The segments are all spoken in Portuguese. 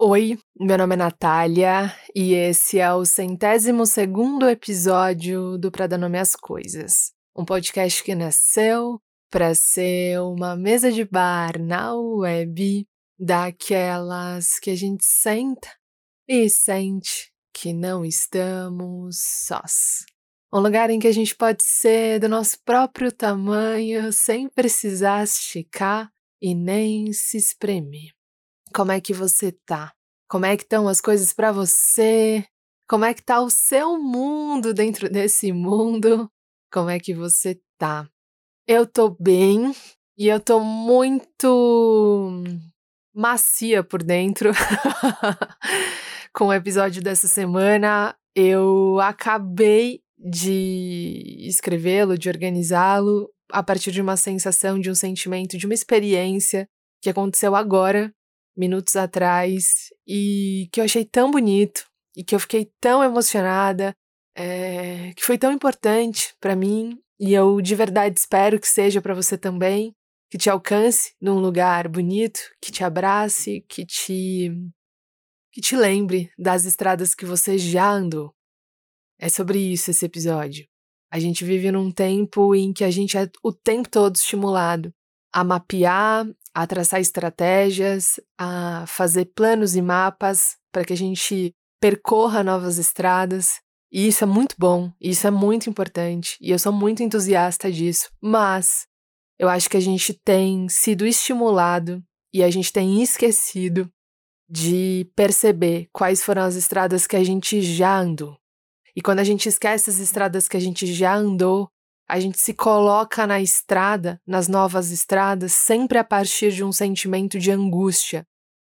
Oi, meu nome é Natália e esse é o centésimo segundo episódio do Pra Dar Nome às Coisas, um podcast que nasceu para ser uma mesa de bar na web daquelas que a gente senta e sente que não estamos sós. Um lugar em que a gente pode ser do nosso próprio tamanho sem precisar esticar e nem se espremer. Como é que você tá? Como é que estão as coisas para você? Como é que tá o seu mundo dentro desse mundo? Como é que você tá? Eu tô bem e eu tô muito macia por dentro. Com o episódio dessa semana, eu acabei de escrevê-lo, de organizá-lo a partir de uma sensação, de um sentimento, de uma experiência que aconteceu agora minutos atrás e que eu achei tão bonito e que eu fiquei tão emocionada, é, que foi tão importante para mim e eu de verdade espero que seja para você também, que te alcance num lugar bonito, que te abrace, que te que te lembre das estradas que você já andou. É sobre isso esse episódio. A gente vive num tempo em que a gente é o tempo todo estimulado a mapear a traçar estratégias, a fazer planos e mapas para que a gente percorra novas estradas. E isso é muito bom, isso é muito importante, e eu sou muito entusiasta disso. Mas eu acho que a gente tem sido estimulado e a gente tem esquecido de perceber quais foram as estradas que a gente já andou. E quando a gente esquece as estradas que a gente já andou, a gente se coloca na estrada, nas novas estradas, sempre a partir de um sentimento de angústia,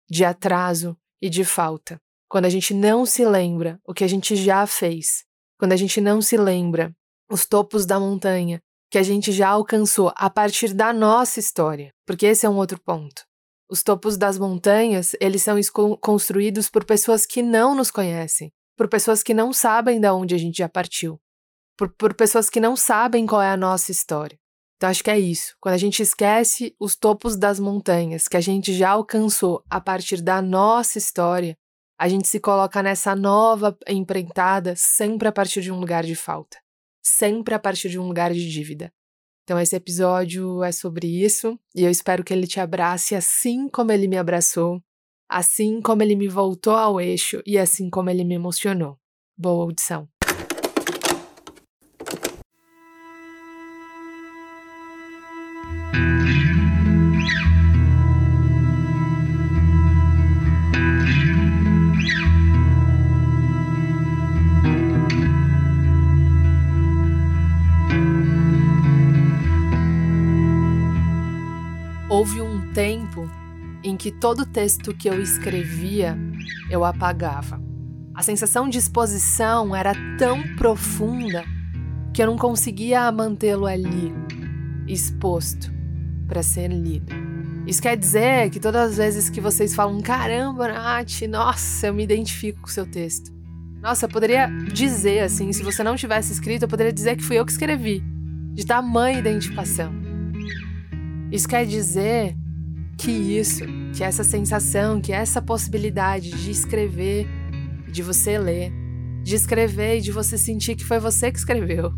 de atraso e de falta. Quando a gente não se lembra o que a gente já fez, quando a gente não se lembra os topos da montanha que a gente já alcançou a partir da nossa história, porque esse é um outro ponto. Os topos das montanhas, eles são construídos por pessoas que não nos conhecem, por pessoas que não sabem de onde a gente já partiu, por, por pessoas que não sabem qual é a nossa história. Então acho que é isso. Quando a gente esquece os topos das montanhas que a gente já alcançou a partir da nossa história, a gente se coloca nessa nova empreitada sempre a partir de um lugar de falta, sempre a partir de um lugar de dívida. Então esse episódio é sobre isso e eu espero que ele te abrace assim como ele me abraçou, assim como ele me voltou ao eixo e assim como ele me emocionou. Boa audição. Houve um tempo em que todo texto que eu escrevia eu apagava. A sensação de exposição era tão profunda que eu não conseguia mantê-lo ali, exposto, para ser lido. Isso quer dizer que todas as vezes que vocês falam, caramba, Nath, nossa, eu me identifico com o seu texto. Nossa, eu poderia dizer assim, se você não tivesse escrito, eu poderia dizer que fui eu que escrevi. De tamanha identificação. Isso quer dizer que isso, que essa sensação, que essa possibilidade de escrever, de você ler, de escrever e de você sentir que foi você que escreveu,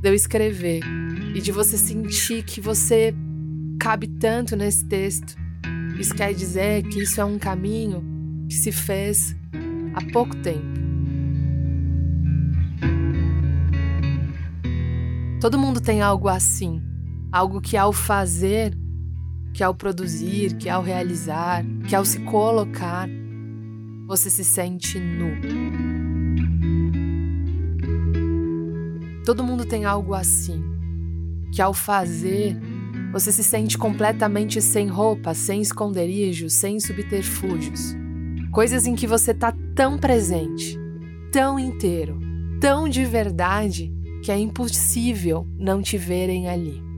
de eu escrever e de você sentir que você cabe tanto nesse texto. Isso quer dizer que isso é um caminho que se fez há pouco tempo. Todo mundo tem algo assim Algo que ao fazer, que ao produzir, que ao realizar, que ao se colocar, você se sente nu. Todo mundo tem algo assim, que ao fazer, você se sente completamente sem roupa, sem esconderijo, sem subterfúgios. Coisas em que você tá tão presente, tão inteiro, tão de verdade, que é impossível não te verem ali.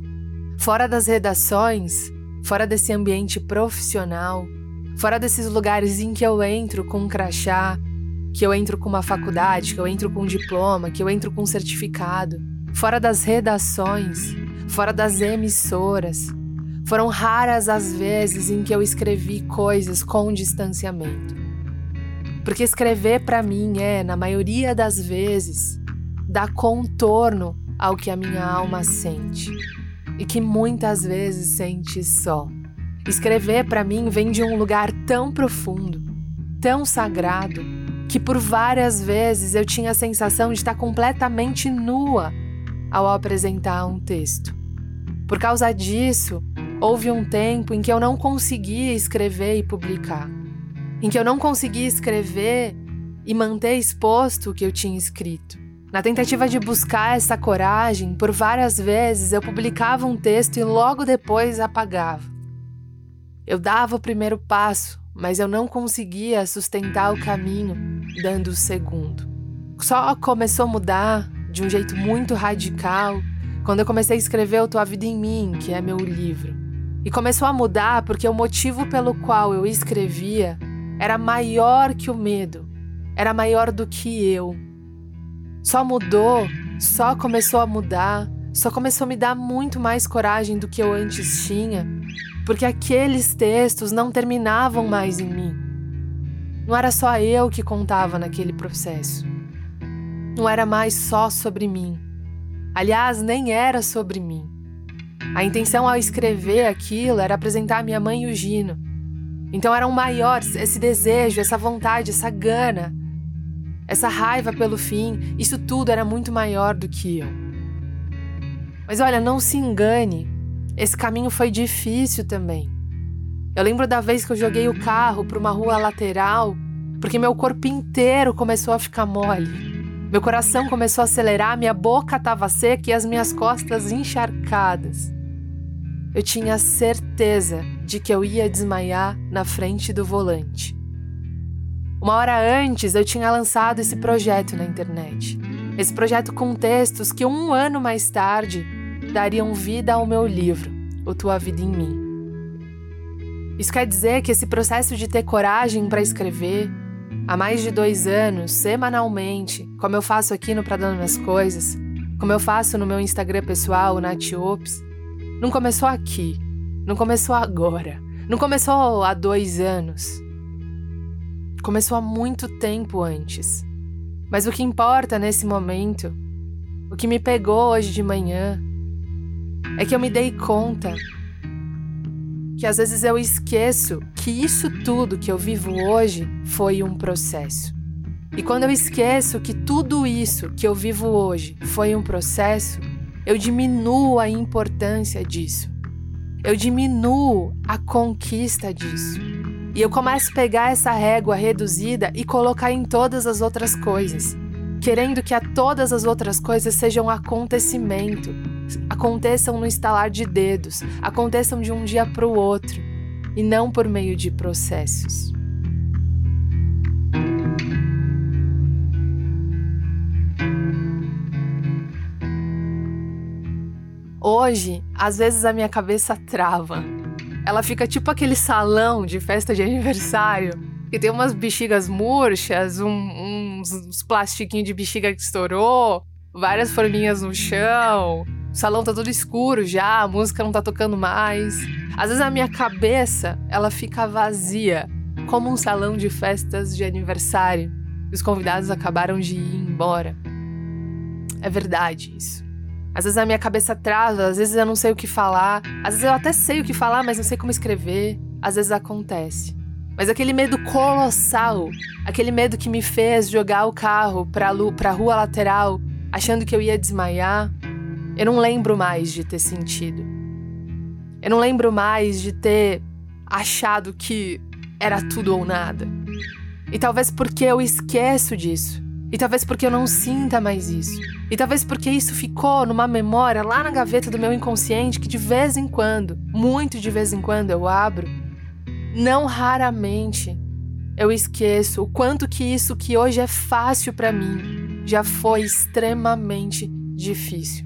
Fora das redações, fora desse ambiente profissional, fora desses lugares em que eu entro com um crachá, que eu entro com uma faculdade, que eu entro com um diploma, que eu entro com um certificado, fora das redações, fora das emissoras, foram raras as vezes em que eu escrevi coisas com distanciamento. Porque escrever para mim é, na maioria das vezes, dar contorno ao que a minha alma sente e que muitas vezes sente só. Escrever para mim vem de um lugar tão profundo, tão sagrado, que por várias vezes eu tinha a sensação de estar completamente nua ao apresentar um texto. Por causa disso, houve um tempo em que eu não conseguia escrever e publicar em que eu não conseguia escrever e manter exposto o que eu tinha escrito. Na tentativa de buscar essa coragem, por várias vezes eu publicava um texto e logo depois apagava. Eu dava o primeiro passo, mas eu não conseguia sustentar o caminho dando o segundo. Só começou a mudar de um jeito muito radical quando eu comecei a escrever O Tua Vida em Mim, que é meu livro. E começou a mudar porque o motivo pelo qual eu escrevia era maior que o medo, era maior do que eu. Só mudou, só começou a mudar, só começou a me dar muito mais coragem do que eu antes tinha, porque aqueles textos não terminavam mais em mim. Não era só eu que contava naquele processo. Não era mais só sobre mim. Aliás, nem era sobre mim. A intenção ao escrever aquilo era apresentar minha mãe e o Gino então eram maiores esse desejo, essa vontade, essa gana, essa raiva pelo fim, isso tudo era muito maior do que eu. Mas olha, não se engane, esse caminho foi difícil também. Eu lembro da vez que eu joguei o carro para uma rua lateral, porque meu corpo inteiro começou a ficar mole. Meu coração começou a acelerar, minha boca estava seca e as minhas costas encharcadas. Eu tinha certeza de que eu ia desmaiar na frente do volante. Uma hora antes, eu tinha lançado esse projeto na internet. Esse projeto com textos que um ano mais tarde dariam vida ao meu livro, O Tua Vida em Mim. Isso quer dizer que esse processo de ter coragem para escrever, há mais de dois anos, semanalmente, como eu faço aqui no Pradando Minhas Coisas, como eu faço no meu Instagram pessoal, o Natiops, não começou aqui. Não começou agora. Não começou há dois anos. Começou há muito tempo antes. Mas o que importa nesse momento, o que me pegou hoje de manhã, é que eu me dei conta que às vezes eu esqueço que isso tudo que eu vivo hoje foi um processo. E quando eu esqueço que tudo isso que eu vivo hoje foi um processo, eu diminuo a importância disso eu diminuo a conquista disso. E eu começo a pegar essa régua reduzida e colocar em todas as outras coisas, querendo que a todas as outras coisas sejam acontecimento, aconteçam no estalar de dedos, aconteçam de um dia para o outro, e não por meio de processos. Hoje, às vezes a minha cabeça trava. Ela fica tipo aquele salão de festa de aniversário que tem umas bexigas murchas, um, uns, uns plastiquinhos de bexiga que estourou, várias forminhas no chão. O salão tá todo escuro já, a música não tá tocando mais. Às vezes a minha cabeça, ela fica vazia, como um salão de festas de aniversário. Os convidados acabaram de ir embora. É verdade isso. Às vezes a minha cabeça trava, às vezes eu não sei o que falar, às vezes eu até sei o que falar, mas não sei como escrever. Às vezes acontece. Mas aquele medo colossal, aquele medo que me fez jogar o carro pra, pra rua lateral, achando que eu ia desmaiar, eu não lembro mais de ter sentido. Eu não lembro mais de ter achado que era tudo ou nada. E talvez porque eu esqueço disso. E talvez porque eu não sinta mais isso. E talvez porque isso ficou numa memória lá na gaveta do meu inconsciente que de vez em quando, muito de vez em quando eu abro, não raramente eu esqueço o quanto que isso que hoje é fácil para mim já foi extremamente difícil.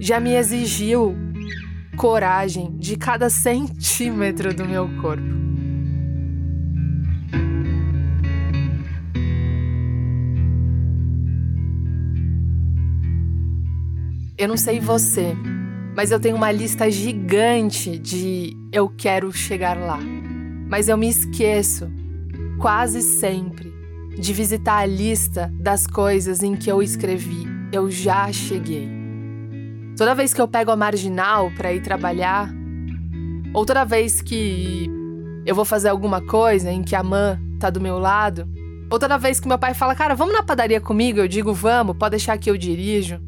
Já me exigiu coragem de cada centímetro do meu corpo. Eu não sei você, mas eu tenho uma lista gigante de eu quero chegar lá. Mas eu me esqueço quase sempre, de visitar a lista das coisas em que eu escrevi Eu já cheguei. Toda vez que eu pego a marginal para ir trabalhar, ou toda vez que eu vou fazer alguma coisa em que a mãe tá do meu lado, ou toda vez que meu pai fala, cara, vamos na padaria comigo, eu digo, vamos, pode deixar que eu dirijo.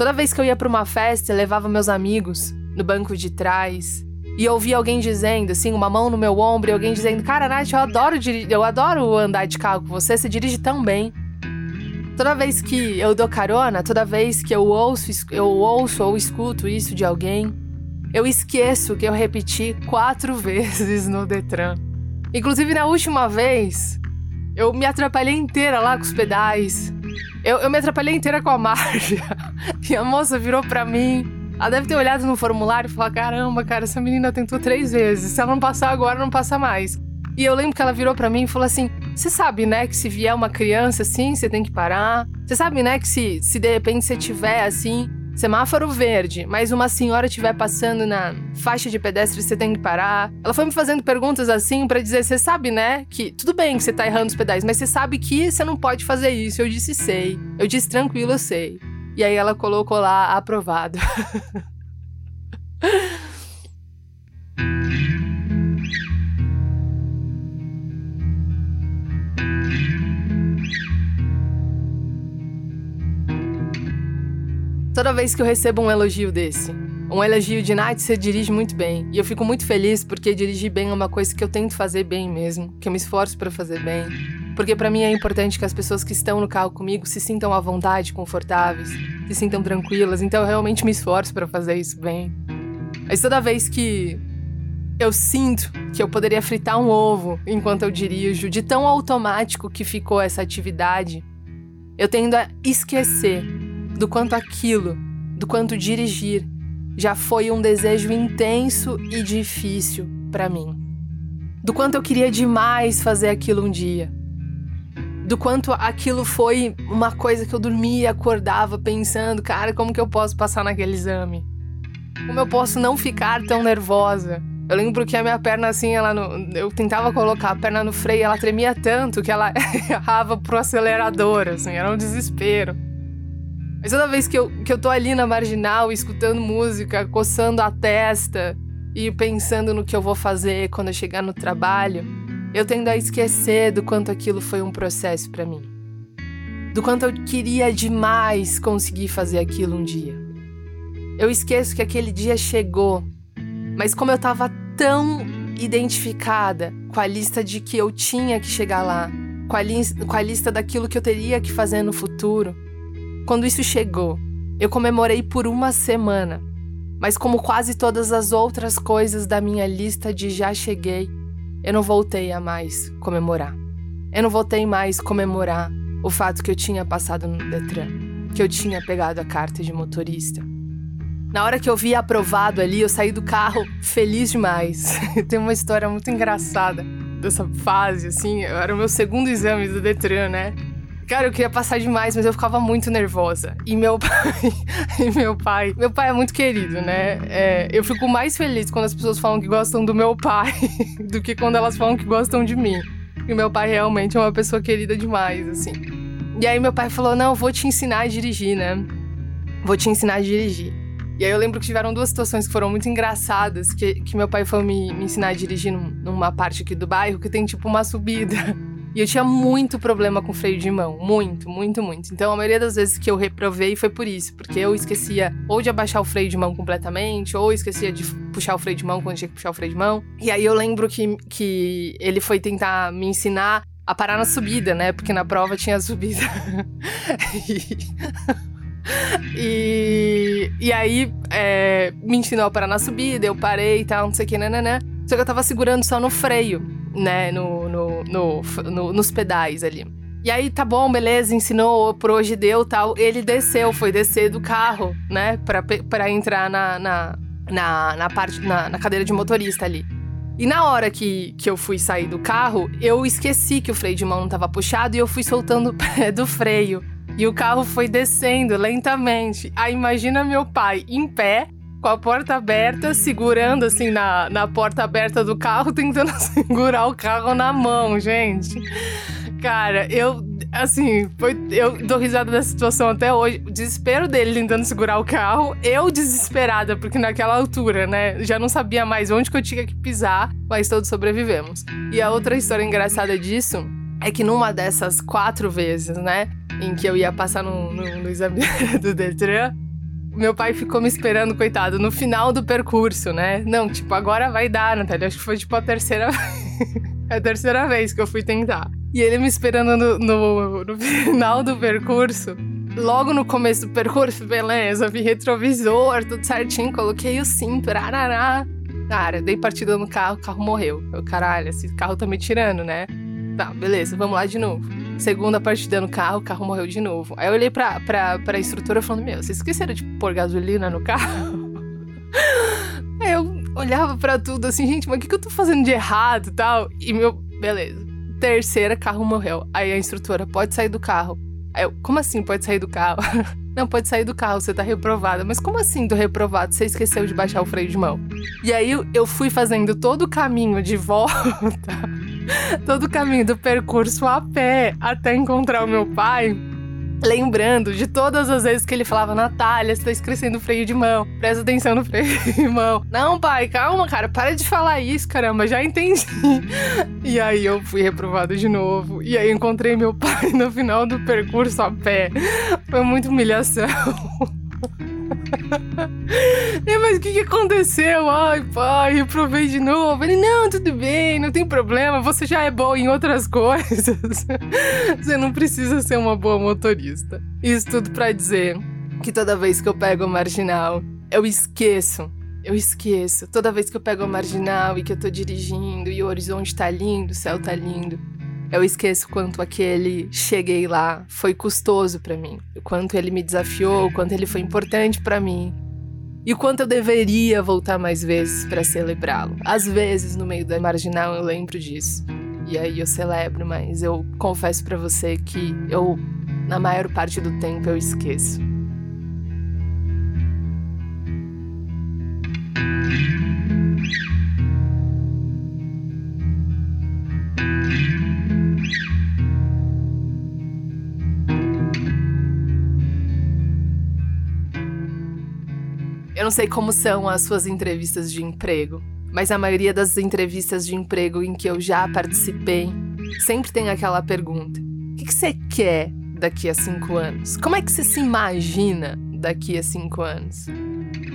Toda vez que eu ia para uma festa, levava meus amigos no banco de trás. E ouvia alguém dizendo, assim, uma mão no meu ombro, e alguém dizendo: Cara, Nath, eu adoro, eu adoro andar de carro com você, você dirige tão bem. Toda vez que eu dou carona, toda vez que eu ouço, eu ouço ou escuto isso de alguém, eu esqueço que eu repeti quatro vezes no Detran. Inclusive, na última vez, eu me atrapalhei inteira lá com os pedais. Eu, eu me atrapalhei inteira com a marcha. E a moça virou pra mim. Ela deve ter olhado no formulário e falado: caramba, cara, essa menina tentou três vezes. Se ela não passar agora, não passa mais. E eu lembro que ela virou para mim e falou assim: Você sabe, né, que se vier uma criança assim, você tem que parar. Você sabe, né, que se, se de repente você tiver assim, semáforo verde, mas uma senhora estiver passando na faixa de pedestre, você tem que parar. Ela foi me fazendo perguntas assim para dizer: você sabe, né? Que tudo bem que você tá errando os pedais, mas você sabe que você não pode fazer isso. Eu disse: sei. Eu disse: tranquilo, eu sei. E aí ela colocou lá aprovado. Toda vez que eu recebo um elogio desse, um elogio de Nath, você dirige muito bem. E eu fico muito feliz porque dirigir bem é uma coisa que eu tento fazer bem mesmo, que eu me esforço para fazer bem. Porque para mim é importante que as pessoas que estão no carro comigo se sintam à vontade, confortáveis, se sintam tranquilas. Então eu realmente me esforço para fazer isso bem. Mas toda vez que eu sinto que eu poderia fritar um ovo enquanto eu dirijo, de tão automático que ficou essa atividade, eu tendo a esquecer do quanto aquilo, do quanto dirigir, já foi um desejo intenso e difícil para mim. Do quanto eu queria demais fazer aquilo um dia. Do quanto aquilo foi uma coisa que eu dormia e acordava pensando, cara, como que eu posso passar naquele exame? Como eu posso não ficar tão nervosa? Eu lembro que a minha perna, assim, ela no, eu tentava colocar a perna no freio, ela tremia tanto que ela errava pro acelerador, assim, era um desespero. Mas toda vez que eu, que eu tô ali na marginal, escutando música, coçando a testa e pensando no que eu vou fazer quando eu chegar no trabalho, eu tendo a esquecer do quanto aquilo foi um processo para mim. Do quanto eu queria demais conseguir fazer aquilo um dia. Eu esqueço que aquele dia chegou, mas como eu tava tão identificada com a lista de que eu tinha que chegar lá, com a, li com a lista daquilo que eu teria que fazer no futuro, quando isso chegou, eu comemorei por uma semana, mas como quase todas as outras coisas da minha lista de já cheguei, eu não voltei a mais comemorar. Eu não voltei mais comemorar o fato que eu tinha passado no Detran, que eu tinha pegado a carta de motorista. Na hora que eu vi aprovado ali, eu saí do carro feliz demais. Tem uma história muito engraçada dessa fase, assim. Era o meu segundo exame do Detran, né? Cara, eu queria passar demais, mas eu ficava muito nervosa. E meu pai. e meu pai. Meu pai é muito querido, né? É, eu fico mais feliz quando as pessoas falam que gostam do meu pai do que quando elas falam que gostam de mim. E meu pai realmente é uma pessoa querida demais, assim. E aí meu pai falou: Não, vou te ensinar a dirigir, né? Vou te ensinar a dirigir. E aí eu lembro que tiveram duas situações que foram muito engraçadas, que, que meu pai foi me, me ensinar a dirigir num, numa parte aqui do bairro que tem tipo uma subida. E eu tinha muito problema com freio de mão. Muito, muito, muito. Então a maioria das vezes que eu reprovei foi por isso. Porque eu esquecia ou de abaixar o freio de mão completamente, ou esquecia de puxar o freio de mão quando tinha que puxar o freio de mão. E aí eu lembro que, que ele foi tentar me ensinar a parar na subida, né? Porque na prova tinha subida. e, e aí é, me ensinou a parar na subida, eu parei e tal, não sei o que, né? Só que eu tava segurando só no freio né, no, no, no, no, nos pedais ali. E aí, tá bom, beleza, ensinou, por hoje deu tal. Ele desceu, foi descer do carro, né, pra, pra entrar na, na, na, na parte, na, na cadeira de motorista ali. E na hora que, que eu fui sair do carro, eu esqueci que o freio de mão não tava puxado e eu fui soltando o pé do freio. E o carro foi descendo lentamente. Aí imagina meu pai em pé, com a porta aberta, segurando assim na, na porta aberta do carro, tentando segurar o carro na mão, gente. Cara, eu, assim, foi, eu dou risada da situação até hoje. O desespero dele tentando segurar o carro, eu desesperada, porque naquela altura, né, já não sabia mais onde que eu tinha que pisar, mas todos sobrevivemos. E a outra história engraçada disso é que numa dessas quatro vezes, né, em que eu ia passar no, no, no exame do Detran, meu pai ficou me esperando, coitado, no final do percurso, né? Não, tipo, agora vai dar, Natália. Acho que foi tipo a terceira a terceira vez que eu fui tentar. E ele me esperando no, no, no final do percurso. Logo no começo do percurso, beleza, vi retrovisor, tudo certinho, coloquei o cinto, arará. Cara, dei partida no carro, o carro morreu. Eu, caralho, esse carro tá me tirando, né? Tá, beleza, vamos lá de novo. Segunda partida no carro, o carro morreu de novo. Aí eu olhei pra, pra, pra instrutora falando: Meu, vocês esqueceram de pôr gasolina no carro? Aí eu olhava para tudo assim, gente, mas o que, que eu tô fazendo de errado e tal? E meu, beleza. Terceira, carro morreu. Aí a instrutora, pode sair do carro. Aí eu, como assim pode sair do carro? Não, pode sair do carro, você tá reprovada. Mas como assim tô reprovado? Você esqueceu de baixar o freio de mão. E aí eu fui fazendo todo o caminho de volta todo o caminho do percurso a pé até encontrar o meu pai, lembrando de todas as vezes que ele falava: Natália, você tá esquecendo o freio de mão, presta atenção no freio de mão. Não, pai, calma, cara, para de falar isso, caramba, já entendi. E aí eu fui reprovado de novo. E aí encontrei meu pai no final do percurso a pé. Foi muita humilhação. E, mas o que, que aconteceu? Ai, pai, reprovei de novo. Ele, não, tudo bem, não tem problema, você já é bom em outras coisas. você não precisa ser uma boa motorista. Isso tudo para dizer que toda vez que eu pego o marginal, eu esqueço eu esqueço. Toda vez que eu pego a marginal e que eu tô dirigindo e o horizonte tá lindo, o céu tá lindo, eu esqueço quanto aquele cheguei lá foi custoso para mim, o quanto ele me desafiou, o quanto ele foi importante para mim. E o quanto eu deveria voltar mais vezes para celebrá-lo. Às vezes, no meio da marginal, eu lembro disso. E aí eu celebro, mas eu confesso para você que eu, na maior parte do tempo, eu esqueço. Eu não sei como são as suas entrevistas de emprego, mas a maioria das entrevistas de emprego em que eu já participei sempre tem aquela pergunta: o que, você quer daqui a cinco anos? Como é que você se imagina daqui a cinco anos?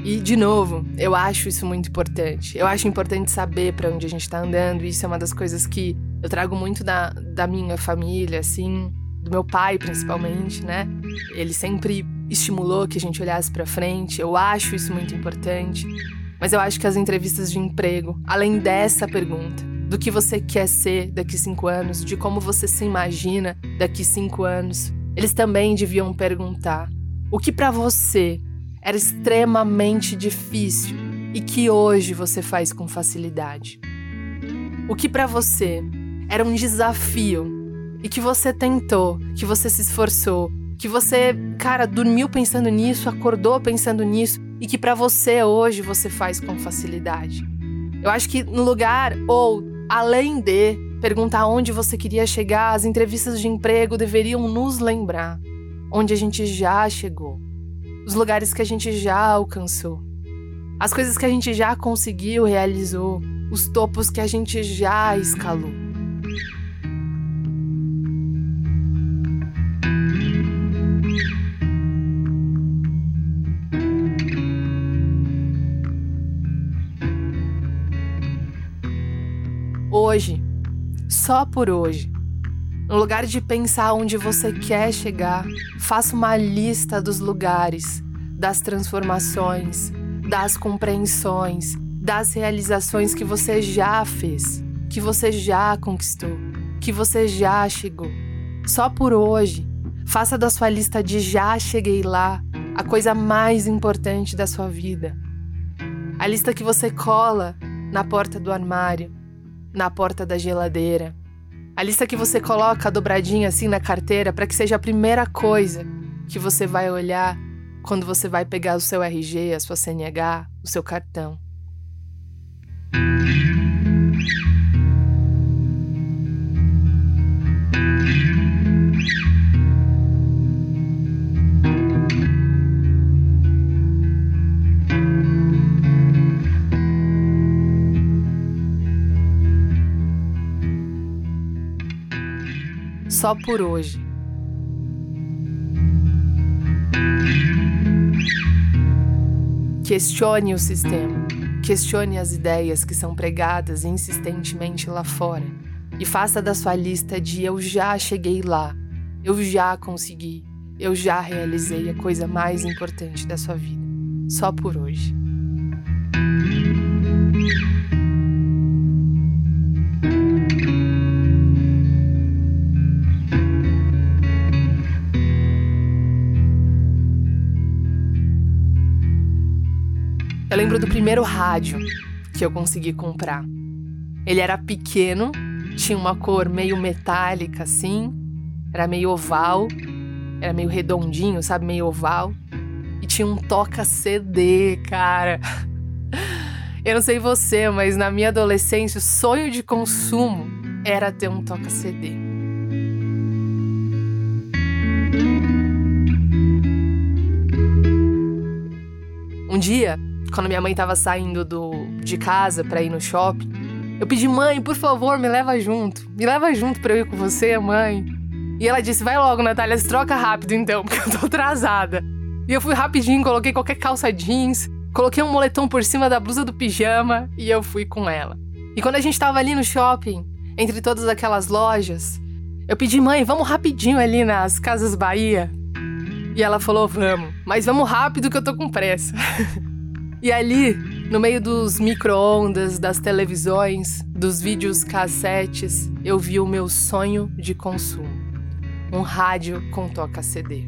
E, de novo, eu acho isso muito importante. Eu acho importante saber para onde a gente tá andando. Isso é uma das coisas que eu trago muito da, da minha família, assim, do meu pai principalmente, né? Ele sempre estimulou que a gente olhasse para frente. Eu acho isso muito importante. Mas eu acho que as entrevistas de emprego, além dessa pergunta, do que você quer ser daqui cinco anos, de como você se imagina daqui cinco anos, eles também deviam perguntar o que para você era extremamente difícil e que hoje você faz com facilidade. O que para você era um desafio e que você tentou, que você se esforçou, que você, cara, dormiu pensando nisso, acordou pensando nisso e que para você hoje você faz com facilidade. Eu acho que no lugar ou além de perguntar onde você queria chegar, as entrevistas de emprego deveriam nos lembrar onde a gente já chegou, os lugares que a gente já alcançou, as coisas que a gente já conseguiu, realizou, os topos que a gente já escalou. Hoje, só por hoje. No lugar de pensar onde você quer chegar, faça uma lista dos lugares, das transformações, das compreensões, das realizações que você já fez, que você já conquistou, que você já chegou. Só por hoje, faça da sua lista de já cheguei lá a coisa mais importante da sua vida. A lista que você cola na porta do armário, na porta da geladeira. A lista que você coloca dobradinha assim na carteira para que seja a primeira coisa que você vai olhar quando você vai pegar o seu RG, a sua CNH, o seu cartão. Só por hoje. Questione o sistema. Questione as ideias que são pregadas insistentemente lá fora. E faça da sua lista de eu já cheguei lá, eu já consegui, eu já realizei a coisa mais importante da sua vida. Só por hoje. Lembro do primeiro rádio que eu consegui comprar. Ele era pequeno, tinha uma cor meio metálica assim, era meio oval, era meio redondinho, sabe, meio oval, e tinha um toca CD, cara. Eu não sei você, mas na minha adolescência o sonho de consumo era ter um toca CD. Um dia, quando minha mãe tava saindo do, de casa para ir no shopping, eu pedi, mãe, por favor, me leva junto. Me leva junto pra eu ir com você, mãe. E ela disse, vai logo, Natália, se troca rápido então, porque eu tô atrasada. E eu fui rapidinho, coloquei qualquer calça jeans, coloquei um moletom por cima da blusa do pijama e eu fui com ela. E quando a gente tava ali no shopping, entre todas aquelas lojas, eu pedi, mãe, vamos rapidinho ali nas Casas Bahia. E ela falou, vamos, mas vamos rápido que eu tô com pressa. E ali, no meio dos micro-ondas, das televisões, dos vídeos cassetes, eu vi o meu sonho de consumo. Um rádio com toca-CD.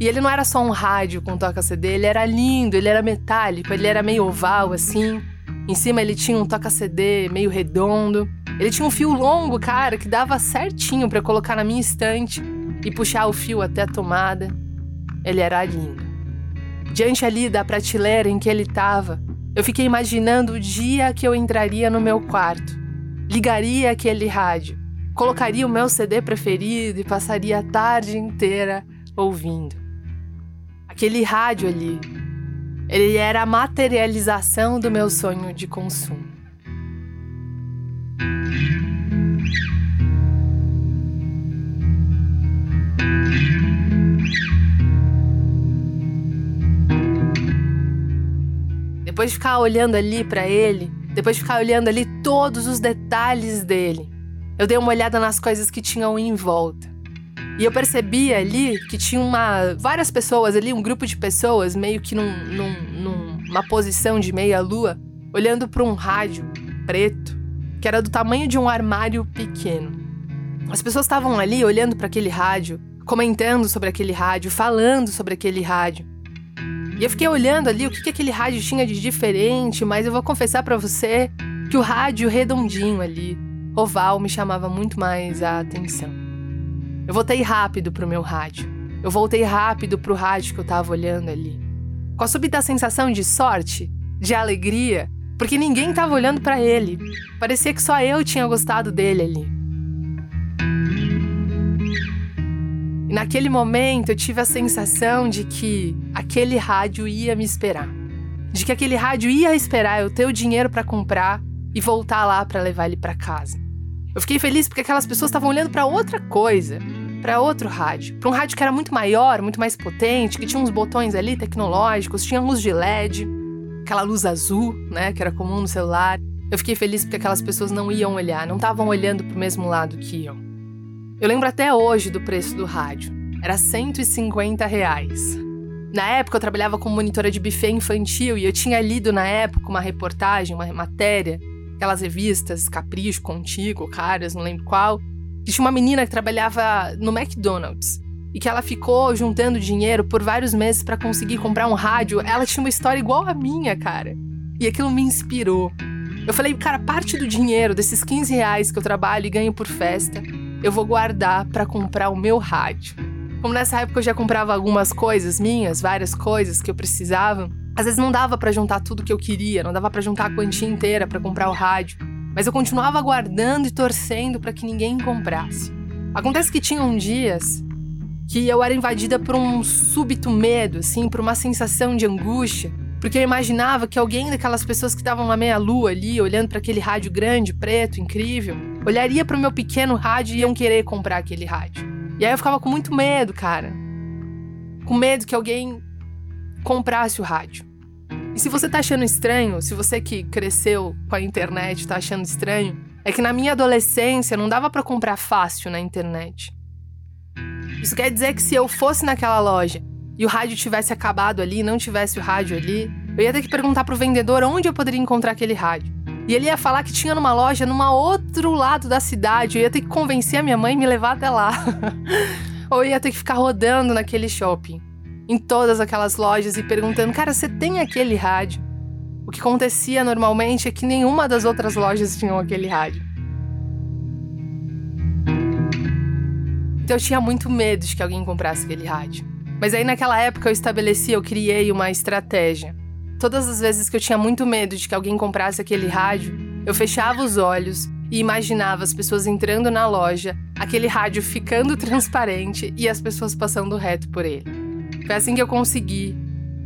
E ele não era só um rádio com toca-CD, ele era lindo, ele era metálico, ele era meio oval assim. Em cima ele tinha um toca-CD meio redondo. Ele tinha um fio longo, cara, que dava certinho para colocar na minha estante e puxar o fio até a tomada. Ele era lindo. Diante ali da prateleira em que ele estava, eu fiquei imaginando o dia que eu entraria no meu quarto, ligaria aquele rádio, colocaria o meu CD preferido e passaria a tarde inteira ouvindo. Aquele rádio ali, ele era a materialização do meu sonho de consumo. Depois de ficar olhando ali para ele, depois de ficar olhando ali todos os detalhes dele, eu dei uma olhada nas coisas que tinham em volta. E eu percebi ali que tinha uma, várias pessoas ali, um grupo de pessoas, meio que num, num, numa posição de meia-lua, olhando para um rádio preto, que era do tamanho de um armário pequeno. As pessoas estavam ali olhando para aquele rádio, comentando sobre aquele rádio, falando sobre aquele rádio. E eu fiquei olhando ali o que, que aquele rádio tinha de diferente, mas eu vou confessar para você que o rádio redondinho ali, oval, me chamava muito mais a atenção. Eu voltei rápido pro meu rádio. Eu voltei rápido pro rádio que eu tava olhando ali. Com a súbita sensação de sorte, de alegria, porque ninguém tava olhando para ele. Parecia que só eu tinha gostado dele ali. E naquele momento eu tive a sensação de que aquele rádio ia me esperar. De que aquele rádio ia esperar eu ter o dinheiro para comprar e voltar lá para levar ele para casa. Eu fiquei feliz porque aquelas pessoas estavam olhando para outra coisa, para outro rádio, para um rádio que era muito maior, muito mais potente, que tinha uns botões ali tecnológicos, tinha luz de LED, aquela luz azul, né, que era comum no celular. Eu fiquei feliz porque aquelas pessoas não iam olhar, não estavam olhando para o mesmo lado que iam. Eu lembro até hoje do preço do rádio. Era 150 reais. Na época eu trabalhava como monitora de buffet infantil e eu tinha lido na época uma reportagem, uma matéria, aquelas revistas Capricho, Contigo, Caras, não lembro qual, que tinha uma menina que trabalhava no McDonald's e que ela ficou juntando dinheiro por vários meses para conseguir comprar um rádio. Ela tinha uma história igual a minha, cara. E aquilo me inspirou. Eu falei, cara, parte do dinheiro desses 15 reais que eu trabalho e ganho por festa, eu vou guardar para comprar o meu rádio. Como nessa época eu já comprava algumas coisas minhas, várias coisas que eu precisava, Às vezes não dava para juntar tudo que eu queria, não dava para juntar a quantia inteira para comprar o rádio, mas eu continuava guardando e torcendo para que ninguém comprasse. Acontece que tinham dias que eu era invadida por um súbito medo, assim, por uma sensação de angústia, porque eu imaginava que alguém daquelas pessoas que estavam na meia-lua ali, olhando para aquele rádio grande, preto, incrível, olharia para o meu pequeno rádio e iam querer comprar aquele rádio. E aí eu ficava com muito medo, cara. Com medo que alguém comprasse o rádio. E se você tá achando estranho, se você que cresceu com a internet tá achando estranho, é que na minha adolescência não dava para comprar fácil na internet. Isso quer dizer que se eu fosse naquela loja e o rádio tivesse acabado ali, não tivesse o rádio ali, eu ia ter que perguntar pro vendedor onde eu poderia encontrar aquele rádio. E ele ia falar que tinha numa loja numa outro lado da cidade. Eu ia ter que convencer a minha mãe e me levar até lá. Ou eu ia ter que ficar rodando naquele shopping em todas aquelas lojas e perguntando: cara, você tem aquele rádio? O que acontecia normalmente é que nenhuma das outras lojas tinham aquele rádio. Então eu tinha muito medo de que alguém comprasse aquele rádio. Mas aí naquela época eu estabeleci, eu criei uma estratégia. Todas as vezes que eu tinha muito medo de que alguém comprasse aquele rádio, eu fechava os olhos e imaginava as pessoas entrando na loja, aquele rádio ficando transparente e as pessoas passando reto por ele. Foi assim que eu consegui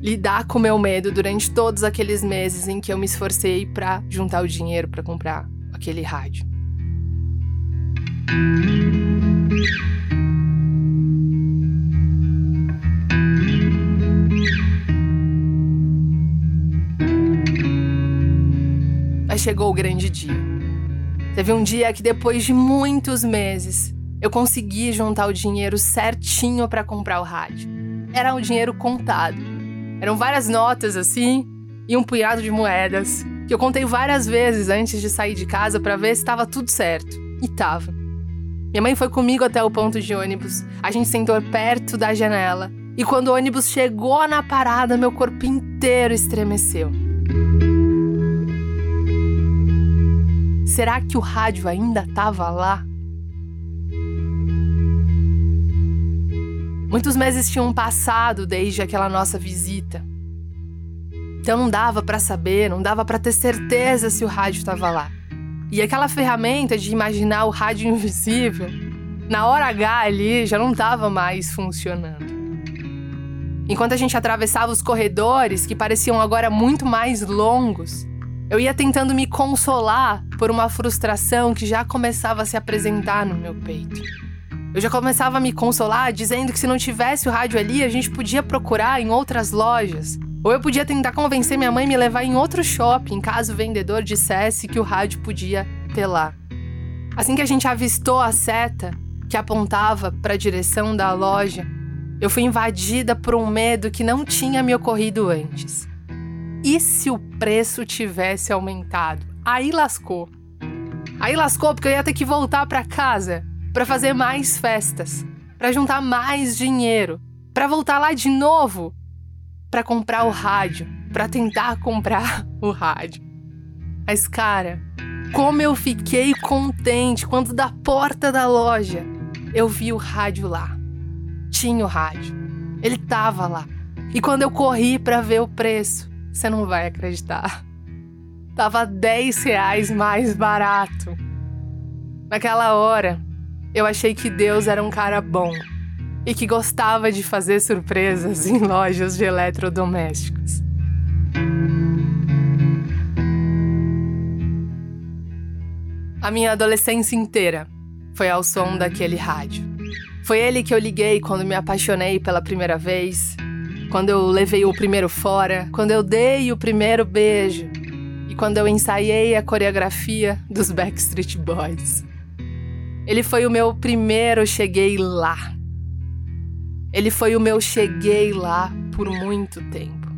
lidar com meu medo durante todos aqueles meses em que eu me esforcei para juntar o dinheiro para comprar aquele rádio. Chegou o grande dia. Teve um dia que depois de muitos meses eu consegui juntar o dinheiro certinho para comprar o rádio era um dinheiro contado. Eram várias notas assim e um punhado de moedas que eu contei várias vezes antes de sair de casa para ver se estava tudo certo. E tava. Minha mãe foi comigo até o ponto de ônibus. A gente sentou perto da janela. E quando o ônibus chegou na parada, meu corpo inteiro estremeceu. Será que o rádio ainda estava lá? Muitos meses tinham passado desde aquela nossa visita. Então não dava para saber, não dava para ter certeza se o rádio estava lá. E aquela ferramenta de imaginar o rádio invisível, na hora H ali já não estava mais funcionando. Enquanto a gente atravessava os corredores, que pareciam agora muito mais longos, eu ia tentando me consolar por uma frustração que já começava a se apresentar no meu peito. Eu já começava a me consolar dizendo que se não tivesse o rádio ali, a gente podia procurar em outras lojas. Ou eu podia tentar convencer minha mãe a me levar em outro shopping, caso o vendedor dissesse que o rádio podia ter lá. Assim que a gente avistou a seta que apontava para a direção da loja, eu fui invadida por um medo que não tinha me ocorrido antes. E se o preço tivesse aumentado? Aí lascou. Aí lascou porque eu ia ter que voltar para casa para fazer mais festas, para juntar mais dinheiro, para voltar lá de novo, para comprar o rádio, para tentar comprar o rádio. Mas cara, como eu fiquei contente quando da porta da loja eu vi o rádio lá. Tinha o rádio. Ele tava lá. E quando eu corri para ver o preço, você não vai acreditar. Tava 10 reais mais barato. Naquela hora, eu achei que Deus era um cara bom e que gostava de fazer surpresas em lojas de eletrodomésticos. A minha adolescência inteira foi ao som daquele rádio. Foi ele que eu liguei quando me apaixonei pela primeira vez, quando eu levei o primeiro fora, quando eu dei o primeiro beijo e quando eu ensaiei a coreografia dos Backstreet Boys. Ele foi o meu primeiro cheguei lá. Ele foi o meu cheguei lá por muito tempo.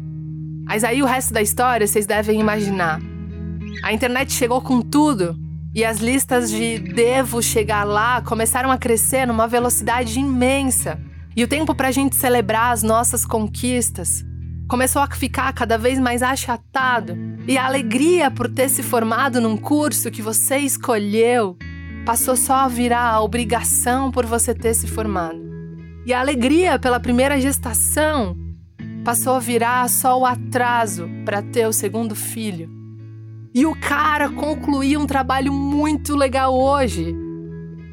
Mas aí o resto da história vocês devem imaginar. A internet chegou com tudo e as listas de devo chegar lá começaram a crescer numa velocidade imensa. E o tempo para a gente celebrar as nossas conquistas começou a ficar cada vez mais achatado. E a alegria por ter se formado num curso que você escolheu passou só a virar a obrigação por você ter se formado. E a alegria pela primeira gestação passou a virar só o atraso para ter o segundo filho. E o cara concluiu um trabalho muito legal hoje.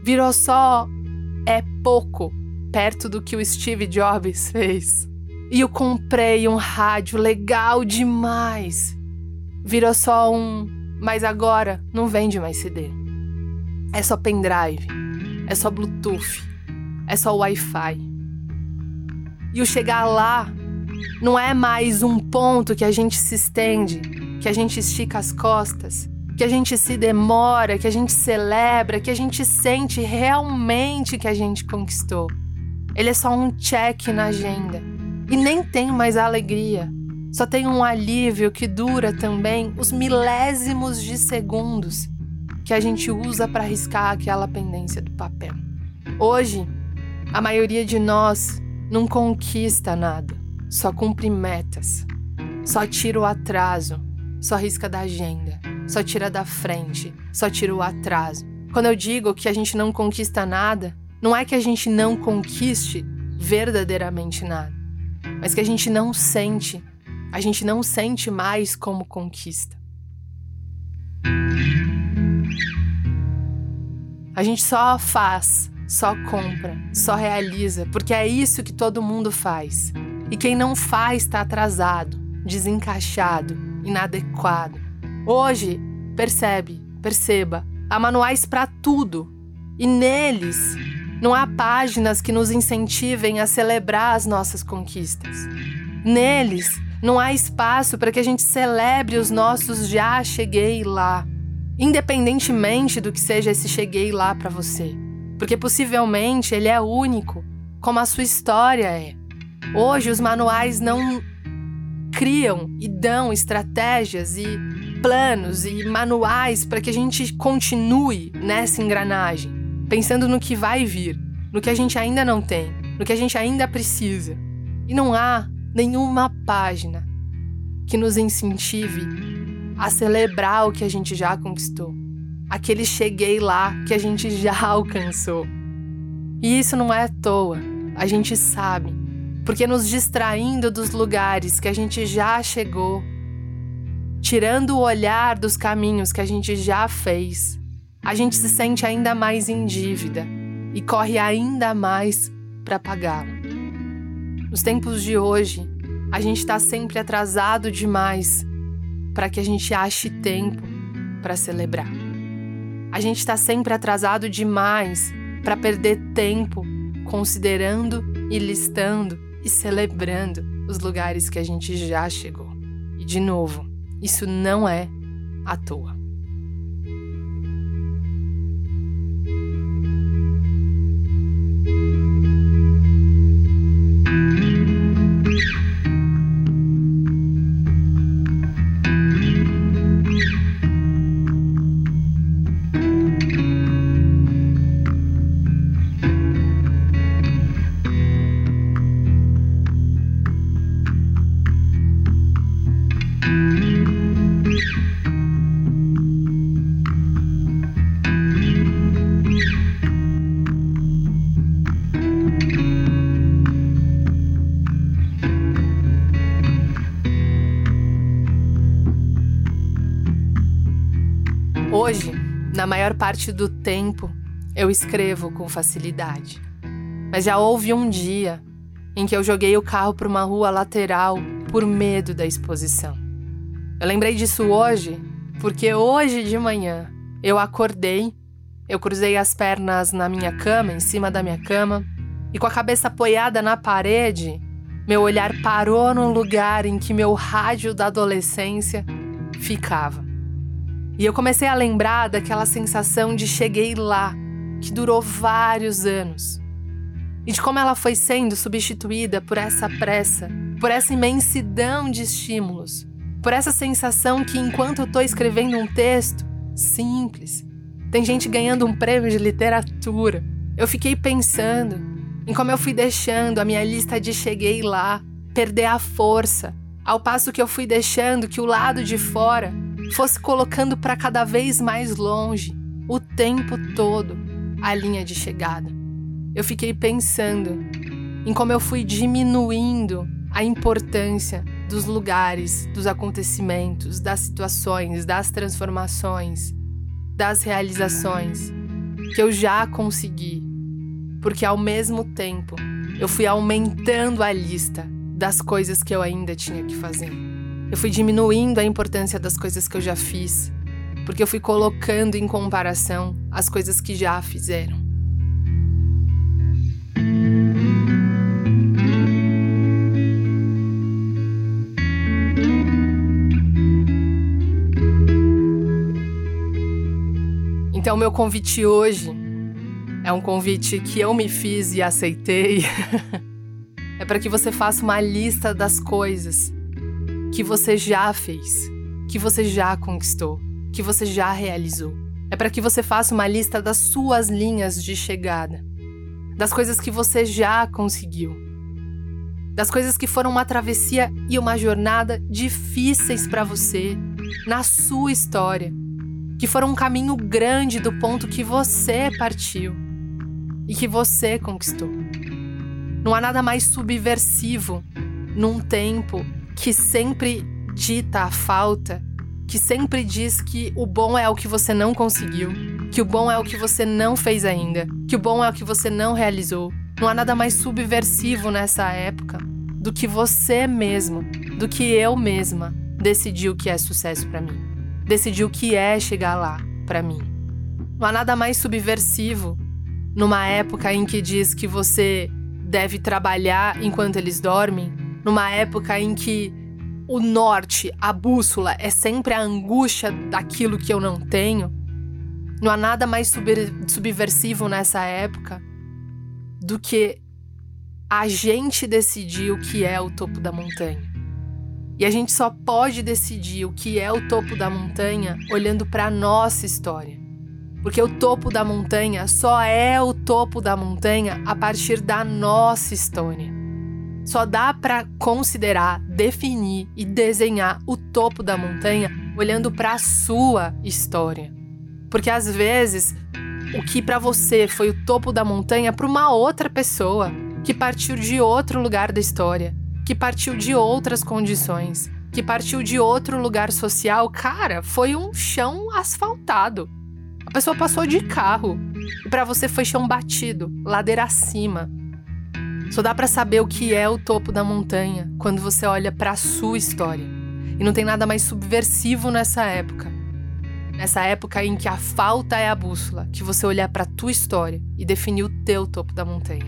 Virou só é pouco perto do que o Steve Jobs fez. E eu comprei um rádio legal demais. Virou só um, mas agora não vende mais CD. É só pendrive, é só Bluetooth, é só Wi-Fi. E o chegar lá não é mais um ponto que a gente se estende, que a gente estica as costas, que a gente se demora, que a gente celebra, que a gente sente realmente que a gente conquistou. Ele é só um check na agenda. E nem tem mais a alegria. Só tem um alívio que dura também os milésimos de segundos que a gente usa para riscar aquela pendência do papel. Hoje, a maioria de nós não conquista nada só cumpre metas, só tira o atraso, só risca da agenda, só tira da frente, só tira o atraso. Quando eu digo que a gente não conquista nada, não é que a gente não conquiste verdadeiramente nada, mas que a gente não sente, a gente não sente mais como conquista. A gente só faz, só compra, só realiza, porque é isso que todo mundo faz. E quem não faz está atrasado, desencaixado, inadequado. Hoje, percebe, perceba, há manuais para tudo. E neles não há páginas que nos incentivem a celebrar as nossas conquistas. Neles não há espaço para que a gente celebre os nossos já cheguei lá, independentemente do que seja esse cheguei lá para você, porque possivelmente ele é único, como a sua história é. Hoje os manuais não criam e dão estratégias e planos e manuais para que a gente continue nessa engrenagem, pensando no que vai vir, no que a gente ainda não tem, no que a gente ainda precisa. E não há nenhuma página que nos incentive a celebrar o que a gente já conquistou, aquele cheguei lá que a gente já alcançou. E isso não é à toa, a gente sabe porque nos distraindo dos lugares que a gente já chegou, tirando o olhar dos caminhos que a gente já fez, a gente se sente ainda mais em dívida e corre ainda mais para pagá-lo. Nos tempos de hoje, a gente está sempre atrasado demais para que a gente ache tempo para celebrar. A gente está sempre atrasado demais para perder tempo considerando e listando e celebrando os lugares que a gente já chegou. E de novo, isso não é à toa. Na maior parte do tempo, eu escrevo com facilidade. Mas já houve um dia em que eu joguei o carro para uma rua lateral por medo da exposição. Eu lembrei disso hoje porque hoje de manhã eu acordei, eu cruzei as pernas na minha cama, em cima da minha cama, e com a cabeça apoiada na parede, meu olhar parou no lugar em que meu rádio da adolescência ficava. E eu comecei a lembrar daquela sensação de cheguei lá, que durou vários anos. E de como ela foi sendo substituída por essa pressa, por essa imensidão de estímulos, por essa sensação que enquanto eu estou escrevendo um texto simples, tem gente ganhando um prêmio de literatura. Eu fiquei pensando em como eu fui deixando a minha lista de cheguei lá perder a força, ao passo que eu fui deixando que o lado de fora fosse colocando para cada vez mais longe, o tempo todo, a linha de chegada. Eu fiquei pensando em como eu fui diminuindo a importância dos lugares, dos acontecimentos, das situações, das transformações, das realizações que eu já consegui. Porque ao mesmo tempo eu fui aumentando a lista das coisas que eu ainda tinha que fazer. Eu fui diminuindo a importância das coisas que eu já fiz, porque eu fui colocando em comparação as coisas que já fizeram. Então, meu convite hoje é um convite que eu me fiz e aceitei. é para que você faça uma lista das coisas que você já fez, que você já conquistou, que você já realizou. É para que você faça uma lista das suas linhas de chegada, das coisas que você já conseguiu, das coisas que foram uma travessia e uma jornada difíceis para você na sua história que foram um caminho grande do ponto que você partiu e que você conquistou. Não há nada mais subversivo num tempo que sempre dita a falta, que sempre diz que o bom é o que você não conseguiu, que o bom é o que você não fez ainda, que o bom é o que você não realizou. Não há nada mais subversivo nessa época do que você mesmo, do que eu mesma decidiu que é sucesso para mim decidir o que é chegar lá para mim. Não há nada mais subversivo numa época em que diz que você deve trabalhar enquanto eles dormem, numa época em que o norte, a bússola, é sempre a angústia daquilo que eu não tenho. Não há nada mais subversivo nessa época do que a gente decidir o que é o topo da montanha. E a gente só pode decidir o que é o topo da montanha olhando para a nossa história. Porque o topo da montanha só é o topo da montanha a partir da nossa história. Só dá para considerar, definir e desenhar o topo da montanha olhando para a sua história. Porque às vezes o que para você foi o topo da montanha para uma outra pessoa que partiu de outro lugar da história que partiu de outras condições, que partiu de outro lugar social, cara, foi um chão asfaltado. A pessoa passou de carro e para você foi chão batido, ladeira acima. Só dá para saber o que é o topo da montanha quando você olha para a sua história. E não tem nada mais subversivo nessa época. Nessa época em que a falta é a bússola, que você olhar para tua história e definir o teu topo da montanha.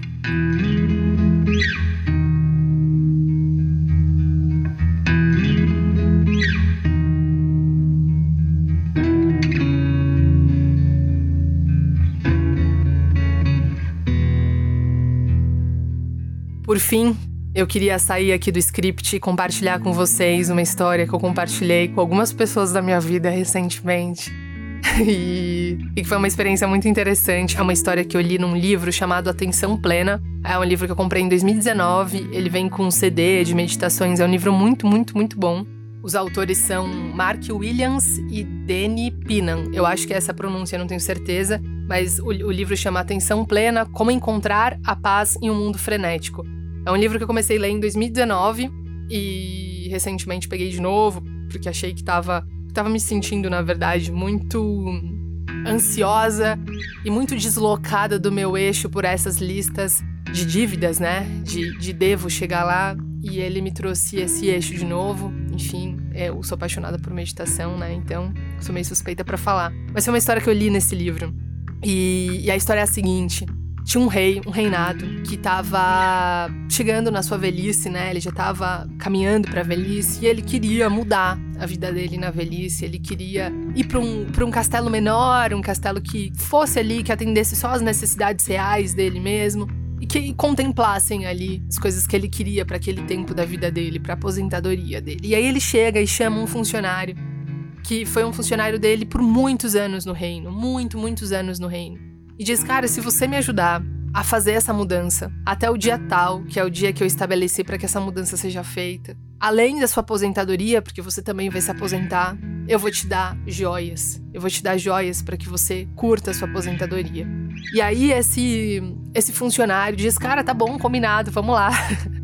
Por fim, eu queria sair aqui do script e compartilhar com vocês uma história que eu compartilhei com algumas pessoas da minha vida recentemente. e, que foi uma experiência muito interessante. É uma história que eu li num livro chamado Atenção Plena. É um livro que eu comprei em 2019. Ele vem com um CD de meditações. É um livro muito, muito, muito bom. Os autores são Mark Williams e Danny Pinan. Eu acho que é essa pronúncia, não tenho certeza. Mas o, o livro chama Atenção Plena: Como Encontrar a Paz em um Mundo Frenético. É um livro que eu comecei a ler em 2019 e recentemente peguei de novo, porque achei que tava, tava me sentindo, na verdade, muito ansiosa e muito deslocada do meu eixo por essas listas de dívidas, né? De, de devo chegar lá. E ele me trouxe esse eixo de novo. Enfim, eu sou apaixonada por meditação, né? Então, sou meio suspeita para falar. Mas foi uma história que eu li nesse livro. E, e a história é a seguinte: tinha um rei, um reinado, que estava chegando na sua velhice, né? Ele já estava caminhando para a velhice e ele queria mudar a vida dele na velhice. Ele queria ir para um, um castelo menor, um castelo que fosse ali, que atendesse só as necessidades reais dele mesmo e que contemplassem ali as coisas que ele queria para aquele tempo da vida dele, para aposentadoria dele. E aí ele chega e chama um funcionário que foi um funcionário dele por muitos anos no reino, muito, muitos anos no reino e diz: Cara, se você me ajudar a fazer essa mudança até o dia tal, que é o dia que eu estabeleci para que essa mudança seja feita, além da sua aposentadoria, porque você também vai se aposentar, eu vou te dar joias. Eu vou te dar joias para que você curta a sua aposentadoria. E aí esse esse funcionário diz: "Cara, tá bom, combinado, vamos lá".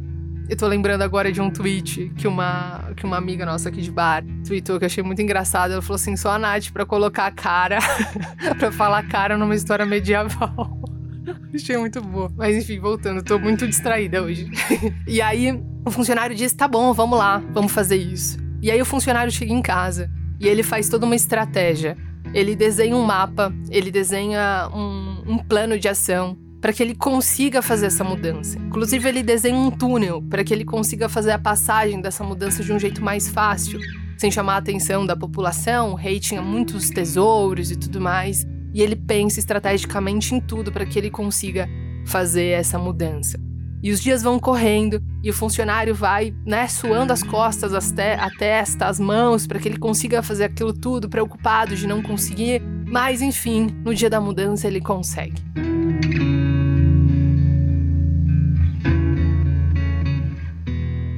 Eu tô lembrando agora de um tweet que uma, que uma amiga nossa aqui de bar tweetou que eu achei muito engraçado. Ela falou assim: só a Nath pra colocar a cara, pra falar cara numa história medieval. Achei muito boa. Mas enfim, voltando, tô muito distraída hoje. e aí, o funcionário disse: tá bom, vamos lá, vamos fazer isso. E aí, o funcionário chega em casa e ele faz toda uma estratégia. Ele desenha um mapa, ele desenha um, um plano de ação para que ele consiga fazer essa mudança. Inclusive, ele desenha um túnel para que ele consiga fazer a passagem dessa mudança de um jeito mais fácil, sem chamar a atenção da população. O rei tinha muitos tesouros e tudo mais, e ele pensa estrategicamente em tudo para que ele consiga fazer essa mudança. E os dias vão correndo e o funcionário vai, né, suando as costas, as te a testa, as mãos, para que ele consiga fazer aquilo tudo, preocupado de não conseguir. Mas enfim, no dia da mudança ele consegue.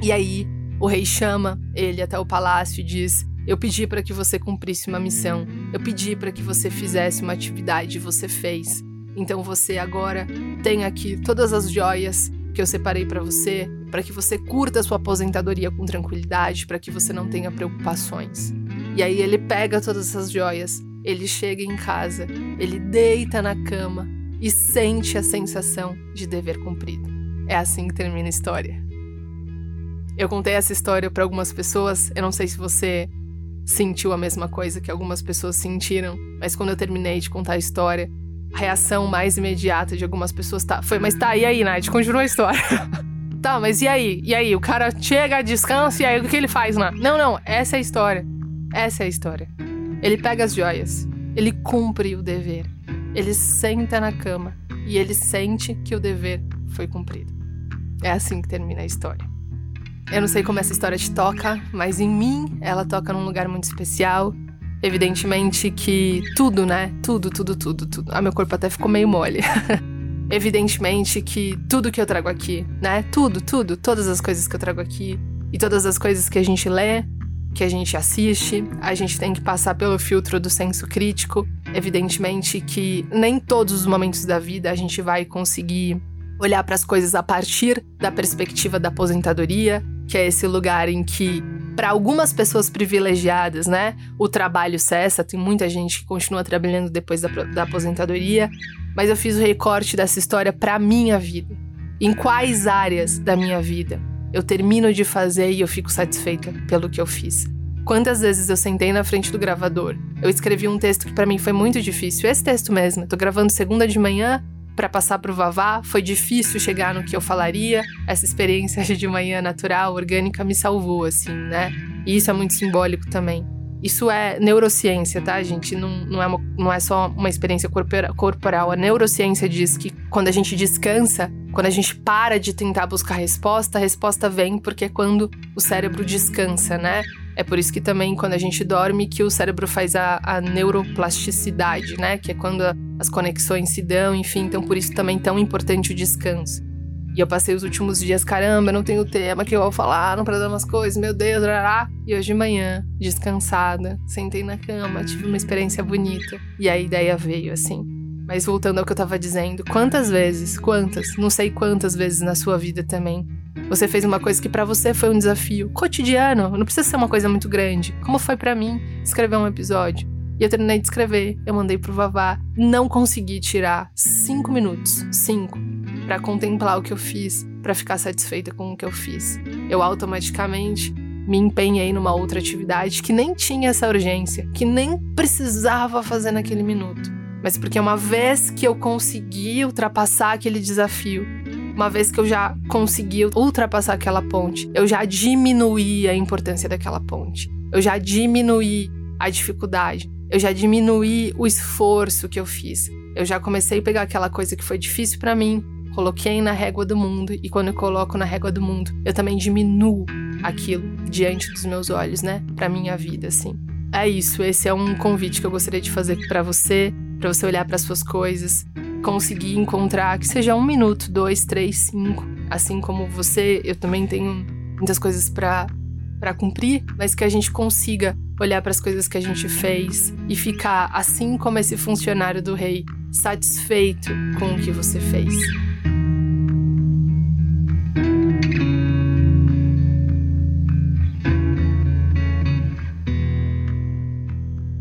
E aí, o rei chama ele até o palácio e diz: Eu pedi para que você cumprisse uma missão. Eu pedi para que você fizesse uma atividade e você fez. Então você agora tem aqui todas as joias que eu separei para você, para que você curta a sua aposentadoria com tranquilidade, para que você não tenha preocupações. E aí ele pega todas essas joias, ele chega em casa, ele deita na cama e sente a sensação de dever cumprido. É assim que termina a história. Eu contei essa história para algumas pessoas, eu não sei se você sentiu a mesma coisa que algumas pessoas sentiram, mas quando eu terminei de contar a história, a reação mais imediata de algumas pessoas tá, foi: Mas tá, e aí, Nath? Continua a história. tá, mas e aí? E aí? O cara chega, descansa, e aí o que ele faz lá? Não, não, essa é a história. Essa é a história. Ele pega as joias, ele cumpre o dever, ele senta na cama e ele sente que o dever foi cumprido. É assim que termina a história. Eu não sei como essa história te toca, mas em mim ela toca num lugar muito especial. Evidentemente que tudo, né? Tudo, tudo, tudo, tudo. Ah, meu corpo até ficou meio mole. Evidentemente que tudo que eu trago aqui, né? Tudo, tudo, todas as coisas que eu trago aqui e todas as coisas que a gente lê, que a gente assiste, a gente tem que passar pelo filtro do senso crítico. Evidentemente que nem todos os momentos da vida a gente vai conseguir olhar para as coisas a partir da perspectiva da aposentadoria, que é esse lugar em que para algumas pessoas privilegiadas, né, o trabalho cessa, tem muita gente que continua trabalhando depois da, da aposentadoria, mas eu fiz o recorte dessa história para minha vida. Em quais áreas da minha vida eu termino de fazer e eu fico satisfeita pelo que eu fiz? Quantas vezes eu sentei na frente do gravador, eu escrevi um texto que para mim foi muito difícil, esse texto mesmo, eu tô gravando segunda de manhã, para passar para o Vavá, foi difícil chegar no que eu falaria. Essa experiência de manhã natural, orgânica, me salvou, assim, né? E isso é muito simbólico também. Isso é neurociência, tá, gente? Não, não, é, uma, não é só uma experiência corporal. A neurociência diz que quando a gente descansa, quando a gente para de tentar buscar resposta, a resposta vem porque é quando o cérebro descansa, né? É por isso que também, quando a gente dorme, que o cérebro faz a, a neuroplasticidade, né? Que é quando a, as conexões se dão, enfim. Então, por isso também tão importante o descanso. E eu passei os últimos dias, caramba, não tenho tema que eu vou falar, não para dar umas coisas, meu Deus, rará. E hoje de manhã, descansada, sentei na cama, tive uma experiência bonita. E a ideia veio assim. Mas voltando ao que eu tava dizendo, quantas vezes, quantas, não sei quantas vezes na sua vida também, você fez uma coisa que para você foi um desafio cotidiano, não precisa ser uma coisa muito grande. Como foi para mim escrever um episódio? E eu terminei de escrever, eu mandei pro Vavá, não consegui tirar cinco minutos, cinco, para contemplar o que eu fiz, para ficar satisfeita com o que eu fiz. Eu automaticamente me empenhei numa outra atividade que nem tinha essa urgência, que nem precisava fazer naquele minuto. Mas porque uma vez que eu consegui ultrapassar aquele desafio, uma vez que eu já consegui ultrapassar aquela ponte, eu já diminuí a importância daquela ponte. Eu já diminuí a dificuldade. Eu já diminuí o esforço que eu fiz. Eu já comecei a pegar aquela coisa que foi difícil para mim, coloquei na régua do mundo e quando eu coloco na régua do mundo, eu também diminuo aquilo diante dos meus olhos, né? Para minha vida, assim. É isso, esse é um convite que eu gostaria de fazer para você, para você olhar para suas coisas, conseguir encontrar que seja um minuto, dois, três, cinco. Assim como você, eu também tenho muitas coisas para para cumprir, mas que a gente consiga olhar para as coisas que a gente fez e ficar, assim como esse funcionário do rei, satisfeito com o que você fez.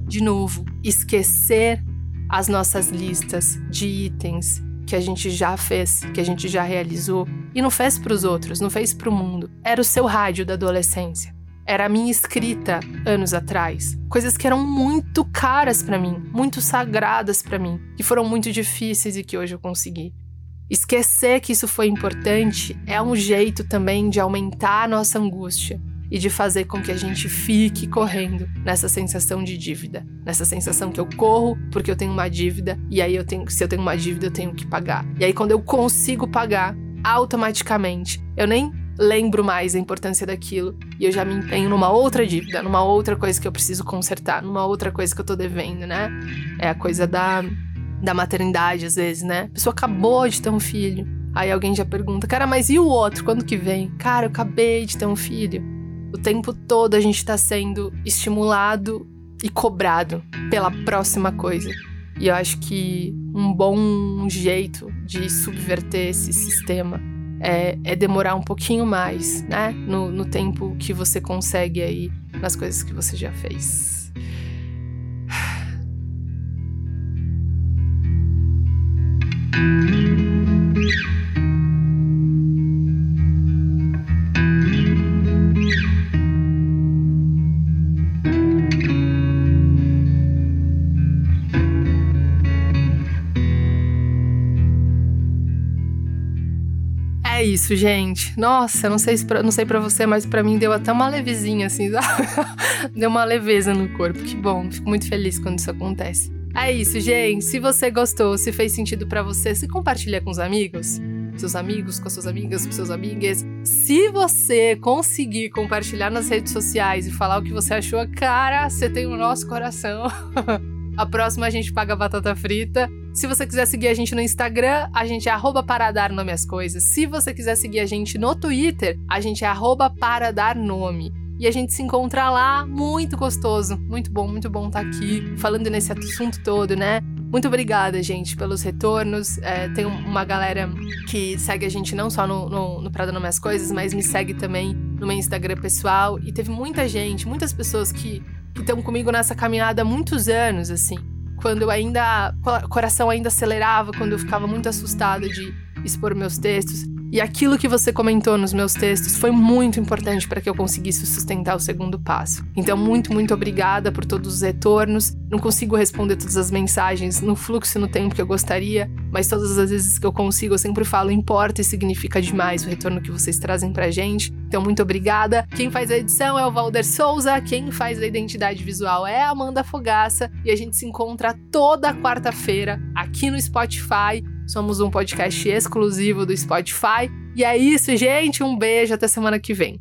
De novo, esquecer as nossas listas de itens que a gente já fez, que a gente já realizou e não fez para os outros, não fez para o mundo. Era o seu rádio da adolescência. Era a minha escrita anos atrás. Coisas que eram muito caras para mim, muito sagradas para mim, que foram muito difíceis e que hoje eu consegui. Esquecer que isso foi importante é um jeito também de aumentar a nossa angústia e de fazer com que a gente fique correndo nessa sensação de dívida, nessa sensação que eu corro porque eu tenho uma dívida e aí eu tenho, se eu tenho uma dívida eu tenho que pagar. E aí quando eu consigo pagar, automaticamente, eu nem lembro mais a importância daquilo e eu já me empenho numa outra dívida, numa outra coisa que eu preciso consertar, numa outra coisa que eu tô devendo, né? É a coisa da da maternidade às vezes, né? A pessoa acabou de ter um filho. Aí alguém já pergunta: "Cara, mas e o outro? Quando que vem?" "Cara, eu acabei de ter um filho." O tempo todo a gente está sendo estimulado e cobrado pela próxima coisa. E eu acho que um bom jeito de subverter esse sistema é, é demorar um pouquinho mais, né? No, no tempo que você consegue aí nas coisas que você já fez. É isso, gente. Nossa, não sei, se pra, não sei para você, mas para mim deu até uma levezinha, assim, deu uma leveza no corpo. Que bom, fico muito feliz quando isso acontece. É isso, gente. Se você gostou, se fez sentido para você, se compartilha com os amigos, seus amigos, com suas amigas, com seus amigas. Se você conseguir compartilhar nas redes sociais e falar o que você achou, cara, você tem o nosso coração. A próxima a gente paga batata frita. Se você quiser seguir a gente no Instagram, a gente é arroba para dar nome às coisas. Se você quiser seguir a gente no Twitter, a gente é arroba para dar nome. E a gente se encontra lá, muito gostoso. Muito bom, muito bom estar tá aqui falando nesse assunto todo, né? Muito obrigada, gente, pelos retornos. É, tem uma galera que segue a gente não só no, no, no Prada Nome as Coisas, mas me segue também no meu Instagram pessoal. E teve muita gente, muitas pessoas que estão comigo nessa caminhada há muitos anos, assim. Quando eu ainda. O coração ainda acelerava, quando eu ficava muito assustada de expor meus textos. E aquilo que você comentou nos meus textos foi muito importante para que eu conseguisse sustentar o segundo passo. Então, muito, muito obrigada por todos os retornos. Não consigo responder todas as mensagens no fluxo no tempo que eu gostaria, mas todas as vezes que eu consigo, eu sempre falo importa e significa demais o retorno que vocês trazem pra gente. Então, muito obrigada. Quem faz a edição é o Valder Souza, quem faz a identidade visual é a Amanda Fogaça e a gente se encontra toda quarta-feira aqui no Spotify Somos um podcast exclusivo do Spotify. E é isso, gente. Um beijo. Até semana que vem.